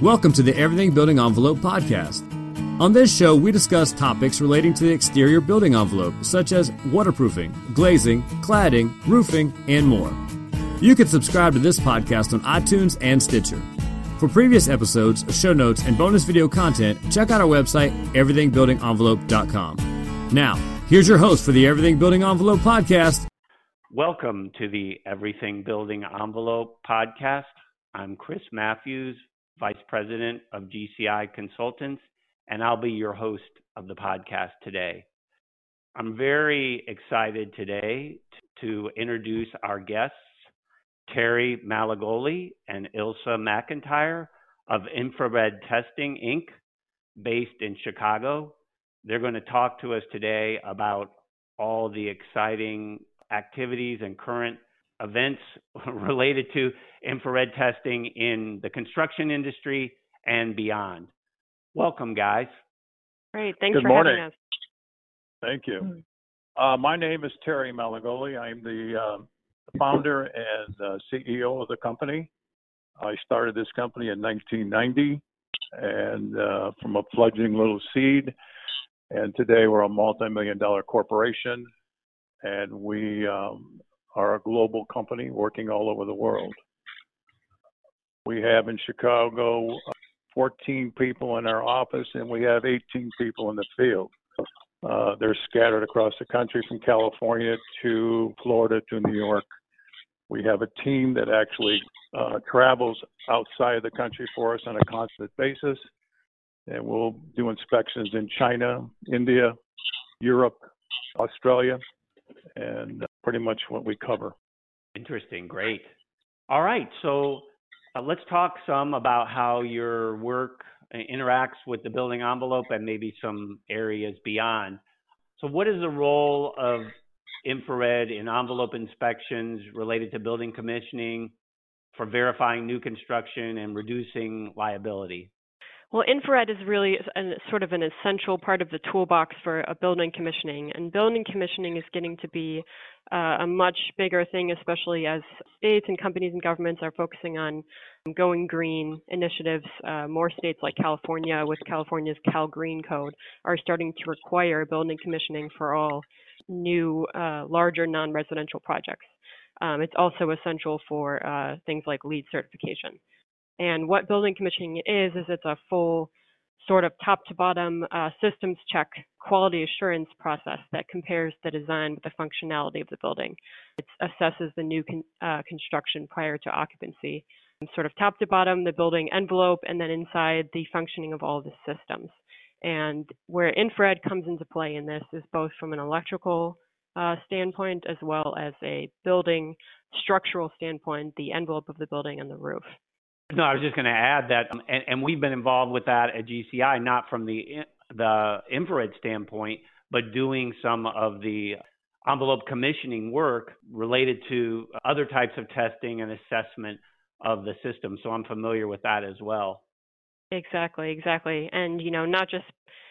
Welcome to the Everything Building Envelope podcast. On this show, we discuss topics relating to the exterior building envelope, such as waterproofing, glazing, cladding, roofing, and more. You can subscribe to this podcast on iTunes and Stitcher. For previous episodes, show notes, and bonus video content, check out our website, everythingbuildingenvelope.com. Now, here's your host for the Everything Building Envelope podcast. Welcome to the Everything Building Envelope podcast. I'm Chris Matthews, Vice President of GCI Consultants, and I'll be your host of the podcast today. I'm very excited today to introduce our guests, Terry Malagoli and Ilsa McIntyre of Infrared Testing Inc., based in Chicago. They're going to talk to us today about all the exciting activities and current events related to infrared testing in the construction industry and beyond. Welcome, guys. Great. Thanks Good for morning. having us. Thank you. Uh, my name is Terry Malagoli. I'm the uh, founder and uh, CEO of the company. I started this company in 1990 and uh, from a fledgling little seed. And today we're a multi-million dollar corporation and we um, are a global company working all over the world. We have in Chicago uh, 14 people in our office and we have 18 people in the field. Uh, they're scattered across the country from California to Florida to New York. We have a team that actually uh, travels outside of the country for us on a constant basis. And we'll do inspections in China, India, Europe, Australia, and pretty much what we cover. Interesting. Great. All right. So uh, let's talk some about how your work uh, interacts with the building envelope and maybe some areas beyond. So, what is the role of infrared in envelope inspections related to building commissioning for verifying new construction and reducing liability? Well, infrared is really sort of an essential part of the toolbox for a building commissioning, and building commissioning is getting to be uh, a much bigger thing, especially as states and companies and governments are focusing on going green initiatives. Uh, more states like California, with California's Cal Green Code, are starting to require building commissioning for all new, uh, larger non-residential projects. Um, it's also essential for uh, things like LEED certification. And what building commissioning is, is it's a full sort of top to bottom uh, systems check quality assurance process that compares the design with the functionality of the building. It assesses the new con- uh, construction prior to occupancy, sort of top to bottom, the building envelope, and then inside the functioning of all the systems. And where infrared comes into play in this is both from an electrical uh, standpoint as well as a building structural standpoint, the envelope of the building and the roof. No, I was just going to add that, um, and, and we've been involved with that at GCI, not from the the infrared standpoint, but doing some of the envelope commissioning work related to other types of testing and assessment of the system. So I'm familiar with that as well. Exactly, exactly. And, you know, not just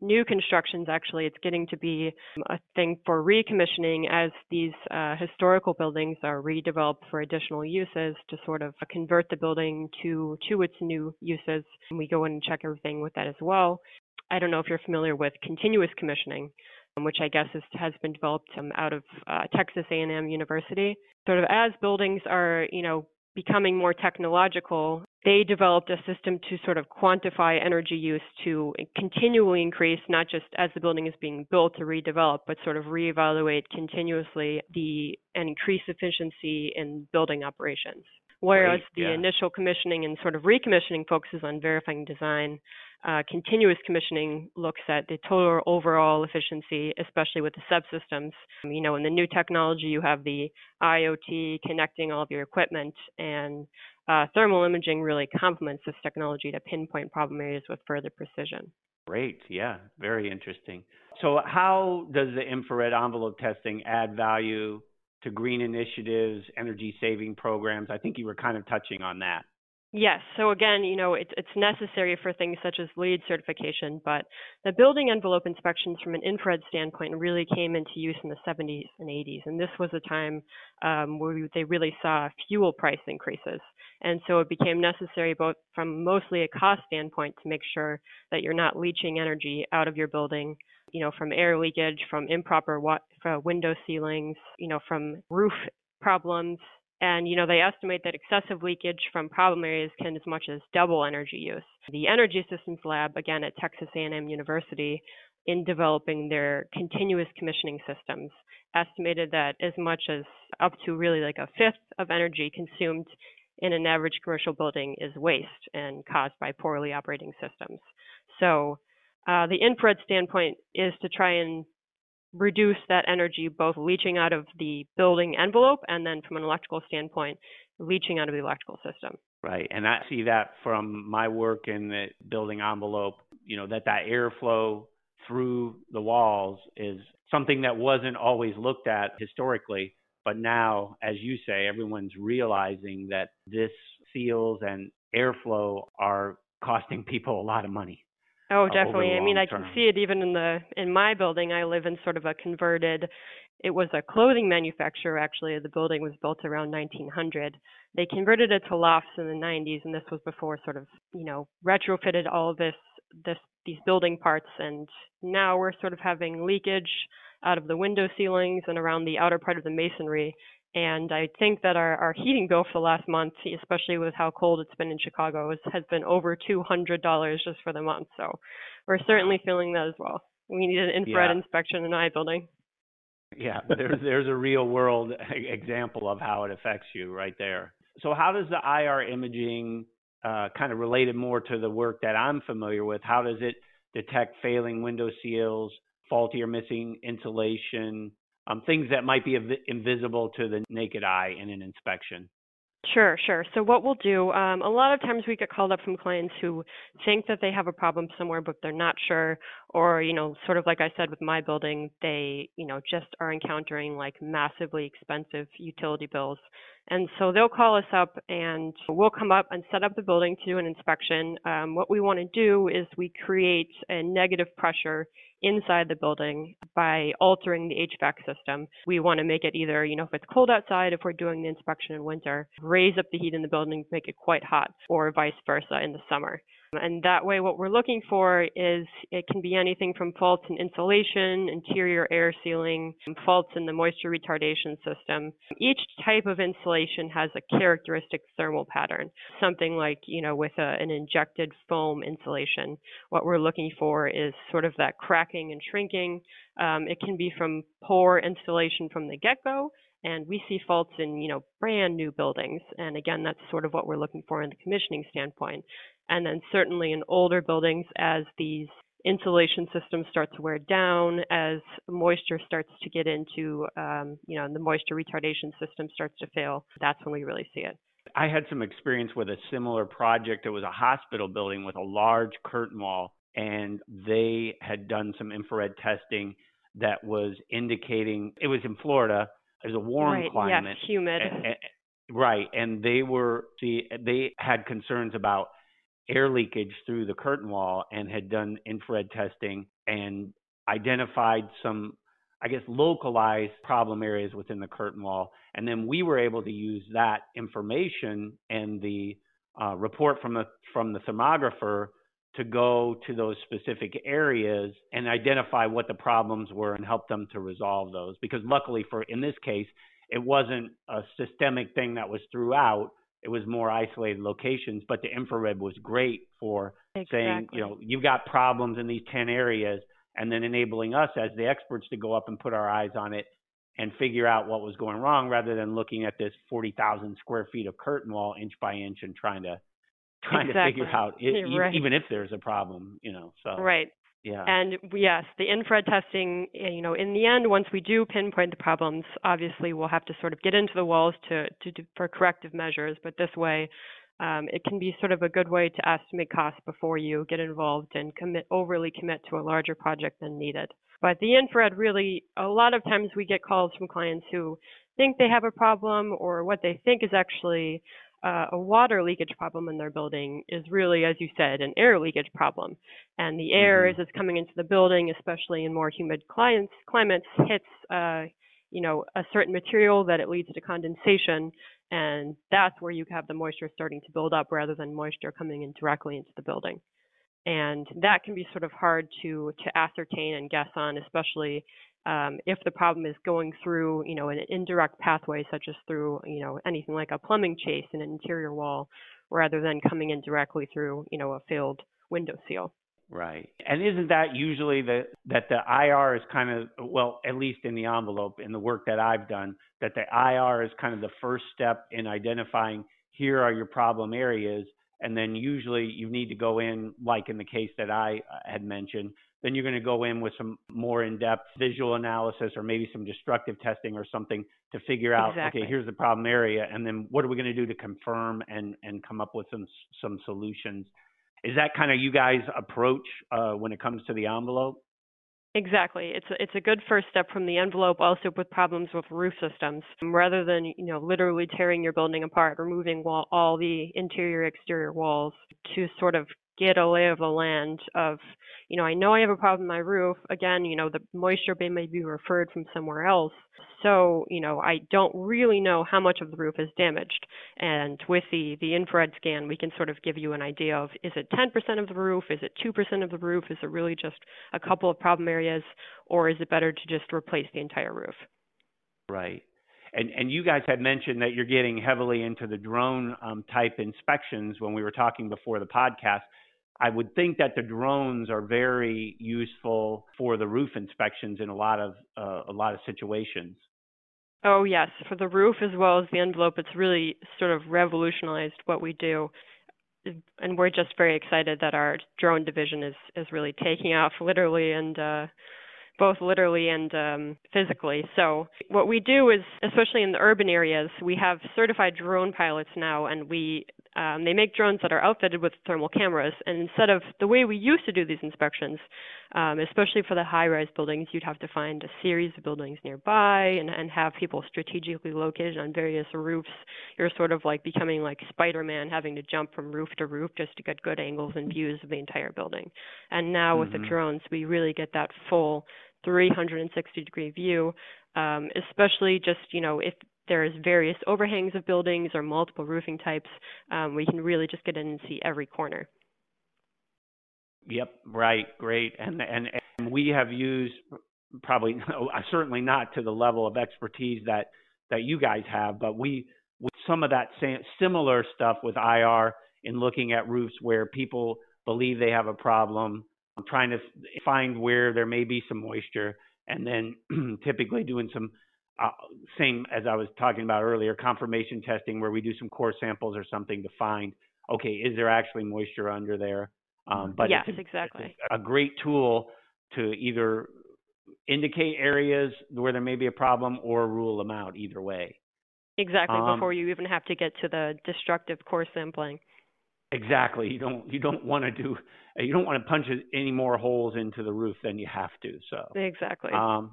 new constructions, actually, it's getting to be a thing for recommissioning as these uh, historical buildings are redeveloped for additional uses to sort of convert the building to, to its new uses. And we go in and check everything with that as well. I don't know if you're familiar with continuous commissioning, um, which I guess is, has been developed um, out of uh, Texas A&M University. Sort of as buildings are, you know, becoming more technological, they developed a system to sort of quantify energy use to continually increase, not just as the building is being built to redevelop, but sort of reevaluate continuously the and increase efficiency in building operations. Whereas the yeah. initial commissioning and sort of recommissioning focuses on verifying design, uh, continuous commissioning looks at the total overall efficiency, especially with the subsystems. Um, You know, in the new technology, you have the IoT connecting all of your equipment, and uh, thermal imaging really complements this technology to pinpoint problem areas with further precision. Great. Yeah. Very interesting. So, how does the infrared envelope testing add value to green initiatives, energy saving programs? I think you were kind of touching on that. Yes. So again, you know, it's it's necessary for things such as LEED certification, but the building envelope inspections from an infrared standpoint really came into use in the 70s and 80s, and this was a time um, where we, they really saw fuel price increases, and so it became necessary both from mostly a cost standpoint to make sure that you're not leaching energy out of your building, you know, from air leakage, from improper wa- window ceilings, you know, from roof problems and you know they estimate that excessive leakage from problem areas can as much as double energy use. The Energy Systems Lab, again at Texas A&M University, in developing their continuous commissioning systems, estimated that as much as up to really like a fifth of energy consumed in an average commercial building is waste and caused by poorly operating systems. So uh, the infrared standpoint is to try and reduce that energy both leaching out of the building envelope and then from an electrical standpoint leaching out of the electrical system. Right and i see that from my work in the building envelope you know that that airflow through the walls is something that wasn't always looked at historically but now as you say everyone's realizing that this seals and airflow are costing people a lot of money Oh, uh, definitely. I mean, I term. can see it even in the in my building. I live in sort of a converted. It was a clothing manufacturer actually. The building was built around 1900. They converted it to lofts in the 90s, and this was before sort of you know retrofitted all this this these building parts. And now we're sort of having leakage out of the window ceilings and around the outer part of the masonry. And I think that our, our heating bill for the last month, especially with how cold it's been in Chicago, is, has been over $200 just for the month. So we're certainly feeling that as well. We need an infrared yeah. inspection in I building. Yeah, there's there's a real world example of how it affects you right there. So how does the IR imaging uh, kind of related more to the work that I'm familiar with? How does it detect failing window seals, faulty or missing insulation, um, things that might be av- invisible to the naked eye in an inspection. Sure, sure. So what we'll do, um, a lot of times we get called up from clients who think that they have a problem somewhere, but they're not sure, or you know, sort of like I said with my building, they you know just are encountering like massively expensive utility bills, and so they'll call us up and we'll come up and set up the building to do an inspection. Um, what we want to do is we create a negative pressure inside the building by altering the HVAC system. We want to make it either, you know, if it's cold outside, if we're doing the inspection in winter, raise up the heat in the building, make it quite hot, or vice versa in the summer. And that way, what we're looking for is it can be anything from faults in insulation, interior air sealing, faults in the moisture retardation system. Each type of insulation has a characteristic thermal pattern. Something like, you know, with a, an injected foam insulation, what we're looking for is sort of that cracking and shrinking. Um, it can be from poor insulation from the get go and we see faults in you know brand new buildings and again that's sort of what we're looking for in the commissioning standpoint and then certainly in older buildings as these insulation systems start to wear down as moisture starts to get into um, you know and the moisture retardation system starts to fail that's when we really see it. I had some experience with a similar project. It was a hospital building with a large curtain wall and they had done some infrared testing that was indicating it was in florida it was a warm right, climate yes, humid. and, and, right and they were see they had concerns about air leakage through the curtain wall and had done infrared testing and identified some, I guess, localized problem areas within the curtain wall. And then we were able to use that information and the uh, report from the from the thermographer to go to those specific areas and identify what the problems were and help them to resolve those. Because luckily for in this case, it wasn't a systemic thing that was throughout it was more isolated locations, but the infrared was great for exactly. saying, you know, you've got problems in these 10 areas, and then enabling us as the experts to go up and put our eyes on it and figure out what was going wrong rather than looking at this 40,000 square feet of curtain wall inch by inch and trying to trying exactly. to figure out it, right. even if there's a problem, you know. So right. Yeah. And yes, the infrared testing, eh, you know, in the end, once we do pinpoint the problems, obviously we'll have to sort of get into the walls to, to, to for corrective measures. But this way, um, it can be sort of a good way to estimate costs before you get involved and commit overly commit to a larger project than needed. But the infrared really, a lot of times we get calls from clients who think they have a problem or what they think is actually uh, a water leakage problem in their building is really, as you said, an air leakage problem. And the air, mm-hmm. as it's coming into the building, especially in more humid climates, climates hits, uh, you know, a certain material that it leads to condensation, and that's where you have the moisture starting to build up rather than moisture coming in directly into the building. And that can be sort of hard to to ascertain and guess on, especially um, if the problem is going through, you know, an indirect pathway, such as through, you know, anything like a plumbing chase in an interior wall, rather than coming in directly through, you know, a failed window seal. Right. And isn't that usually the that the IR is kind of well, at least in the envelope in the work that I've done, that the IR is kind of the first step in identifying here are your problem areas and then usually you need to go in like in the case that I uh, had mentioned then you're going to go in with some more in-depth visual analysis or maybe some destructive testing or something to figure out exactly. okay here's the problem area and then what are we going to do to confirm and and come up with some some solutions is that kind of you guys approach uh, when it comes to the envelope Exactly. It's a, it's a good first step from the envelope also with problems with roof systems. Rather than, you know, literally tearing your building apart, removing wall, all the interior exterior walls to sort of get a lay of the land of, you know, I know I have a problem in my roof. Again, you know, the moisture may be referred from somewhere else. So, you know, I don't really know how much of the roof is damaged. And with the, the infrared scan, we can sort of give you an idea of is it 10% of the roof? Is it 2% of the roof? Is it really just a couple of problem areas? Or is it better to just replace the entire roof? Right. And, and you guys had mentioned that you're getting heavily into the drone um, type inspections when we were talking before the podcast. I would think that the drones are very useful for the roof inspections in a lot of uh, a lot of situations. Oh yes, for the roof as well as the envelope, it's really sort of revolutionized what we do, and we're just very excited that our drone division is is really taking off literally and uh, both literally and um, physically. So what we do is, especially in the urban areas, we have certified drone pilots now, and we um, they make drones that are outfitted with thermal cameras. And instead of the way we used to do these inspections, um, especially for the high-rise buildings, you'd have to find a series of buildings nearby and, and have people strategically located on various roofs. You're sort of like becoming like Spider-Man, having to jump from roof to roof just to get good angles and views of the entire building. And now mm-hmm. with the mm-hmm. drones, we really get that full 360 degree view, um, especially just, you know, if there's various overhangs of buildings or multiple roofing types, um, we can really just get in and see every corner. Yep, right, great. And, and, and we have used probably certainly not to the level of expertise that that you guys have, but we with some of that same, similar stuff with IR in looking at roofs where people believe they have a problem trying to find where there may be some moisture, and then typically doing some uh, same as I was talking about earlier, confirmation testing where we do some core samples or something to find, okay, is there actually moisture under there? Um, but yes, it's a, exactly. It's a great tool to either indicate areas where there may be a problem or rule them out either way. Exactly, um, before you even have to get to the destructive core sampling. Exactly. You don't you don't want to do you don't want to punch any more holes into the roof than you have to. So exactly. Um,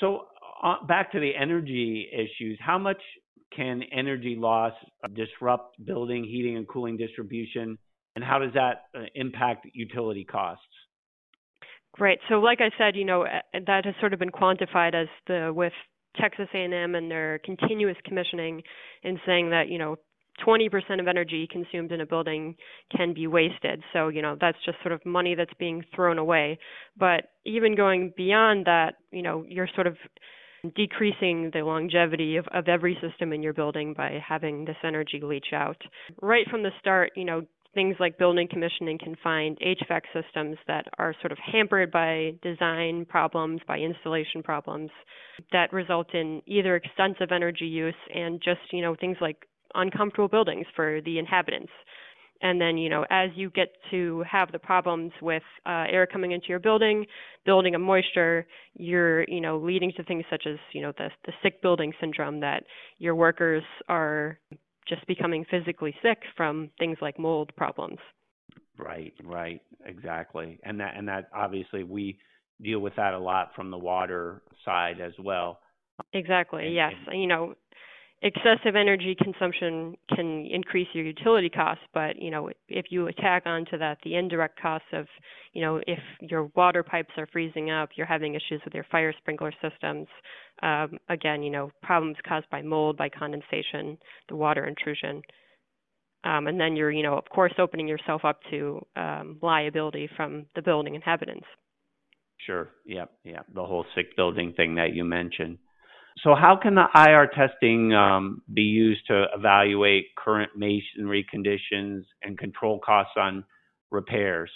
so uh, back to the energy issues. How much can energy loss disrupt building heating and cooling distribution, and how does that uh, impact utility costs? Great. So, like I said, you know that has sort of been quantified as the with Texas A&M and their continuous commissioning in saying that you know 20% of energy consumed in a building can be wasted. So, you know, that's just sort of money that's being thrown away. But even going beyond that, you know, you're sort of decreasing the longevity of, of every system in your building by having this energy leach out. Right from the start, you know, things like building commissioning can find HVAC systems that are sort of hampered by design problems, by installation problems that result in either extensive energy use and just, you know, things like uncomfortable buildings for the inhabitants. And then, you know, as you get to have the problems with uh, air coming into your building, building of moisture, you're, you know, leading to things such as, you know, the, the sick building syndrome that your workers are just becoming physically sick from things like mold problems. Right, right, exactly. And that, and that obviously we deal with that a lot from the water side as well. Exactly. And, yes. And, you know, excessive energy consumption can increase your utility costs, but you know if you attack onto that the indirect costs of you know if your water pipes are freezing up, you're having issues with your fire sprinkler systems. Um, again, you know problems caused by mold, by condensation, the water intrusion, um, and then you're you know of course opening yourself up to um, liability from the building inhabitants. Sure. Yep. Yep. The whole sick building thing that you mentioned. So, how can the IR testing um, be used to evaluate current masonry conditions and control costs on repairs?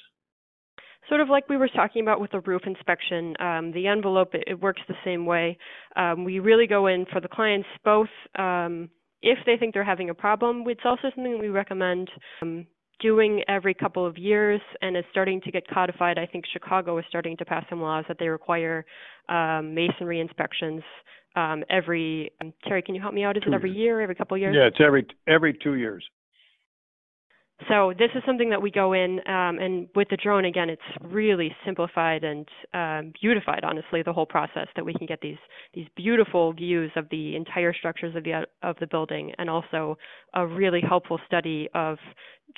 Sort of like we were talking about with the roof inspection, um, the envelope it, it, works the same way. Um, we really go in for the clients both um, if they think they're having a problem. It's also something we recommend um, doing every couple of years and it's starting to get codified. I think Chicago is starting to pass some laws that they require um, masonry inspections um, every. Um, Terry, can you help me out? Is two it every years. year, every couple of years? Yeah, it's every every two years. So this is something that we go in, um, and with the drone again, it's really simplified and um, beautified. Honestly, the whole process that we can get these these beautiful views of the entire structures of the of the building, and also a really helpful study of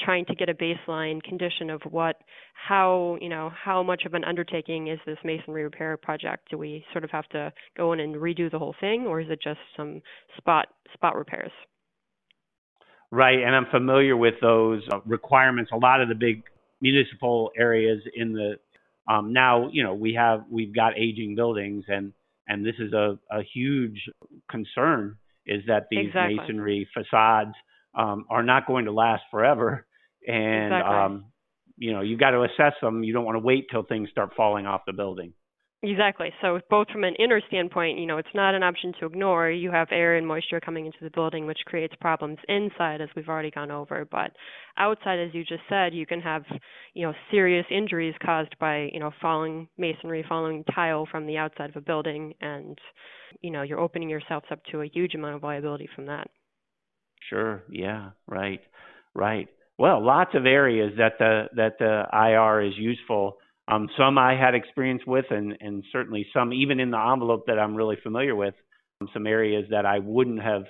trying to get a baseline condition of what, how you know, how much of an undertaking is this masonry repair project? Do we sort of have to go in and redo the whole thing, or is it just some spot spot repairs? Right, and I'm familiar with those uh, requirements. A lot of the big municipal areas in the um, now, you know, we have we've got aging buildings, and and this is a, a huge concern is that these exactly. masonry facades um, are not going to last forever, and exactly. um, you know you've got to assess them. You don't want to wait till things start falling off the building. Exactly. So both from an inner standpoint, you know, it's not an option to ignore. You have air and moisture coming into the building, which creates problems inside, as we've already gone over. But outside, as you just said, you can have, you know, serious injuries caused by, you know, falling masonry, falling tile from the outside of a building, and, you know, you're opening yourselves up to a huge amount of liability from that. Sure. Yeah. Right. Right. Well, lots of areas that the that the IR is useful um, some I had experience with, and, and certainly some even in the envelope that I'm really familiar with. Um, some areas that I wouldn't have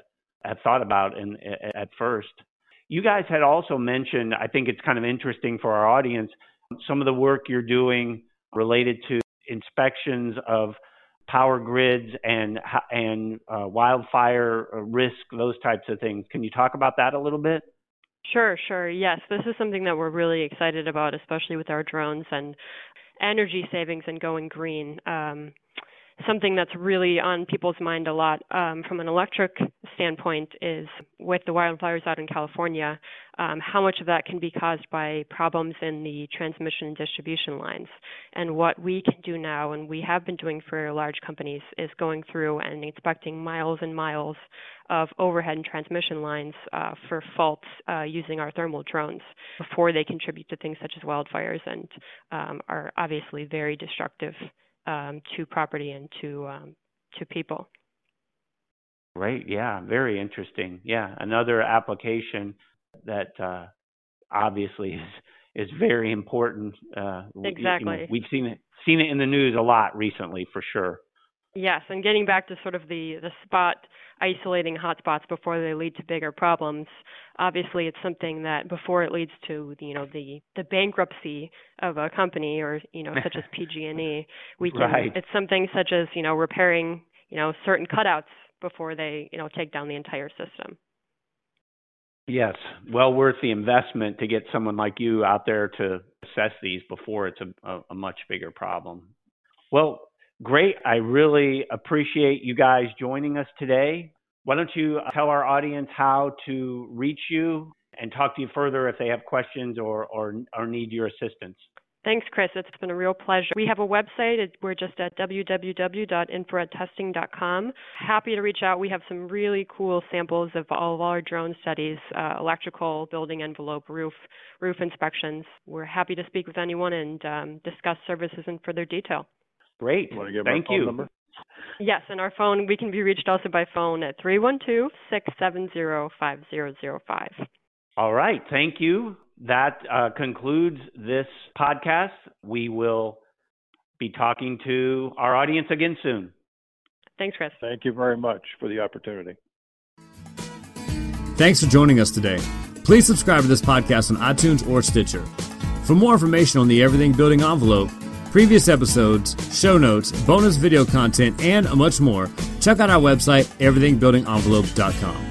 have thought about in, at first. You guys had also mentioned, I think it's kind of interesting for our audience, some of the work you're doing related to inspections of power grids and and uh, wildfire risk, those types of things. Can you talk about that a little bit? Sure, sure. Yes, this is something that we're really excited about, especially with our drones and energy savings and going green. Um, something that's really on people's mind a lot um, from an electric standpoint is with the wildfires out in California, um, how much of that can be caused by problems in the transmission and distribution lines. And what we can do now, and we have been doing for large companies, is going through and inspecting miles and miles of overhead and transmission lines uh, for faults uh, using our thermal drones before they contribute to things such as wildfires and um, are obviously very destructive um, to property and to um, to people. Right. Yeah. Very interesting. Yeah. Another application that uh, obviously is is very important. Uh, exactly. You know, we've seen it seen it in the news a lot recently, for sure. Yes, and getting back to sort of the the spot isolating hotspots before they lead to bigger problems. Obviously, it's something that before it leads to you know the the bankruptcy of a company or you know such as PG&E, we can right. it's something such as you know repairing you know certain cutouts before they you know take down the entire system. Yes, well worth the investment to get someone like you out there to assess these before it's a, a, a much bigger problem. Well, Great. I really appreciate you guys joining us today. Why don't you tell our audience how to reach you and talk to you further if they have questions or, or, or need your assistance? Thanks, Chris. It's been a real pleasure. We have a website. We're just at www.infraredtesting.com. Happy to reach out. We have some really cool samples of all of our drone studies, uh, electrical, building envelope, roof, roof inspections. We're happy to speak with anyone and um, discuss services in further detail. Great. Want to give Thank you. number? Yes, and our phone, we can be reached also by phone at 312 670 5005. All right. Thank you. That uh, concludes this podcast. We will be talking to our audience again soon. Thanks, Chris. Thank you very much for the opportunity. Thanks for joining us today. Please subscribe to this podcast on iTunes or Stitcher. For more information on the Everything Building envelope, previous episodes, show notes, bonus video content, and much more, check out our website, everythingbuildingenvelope.com.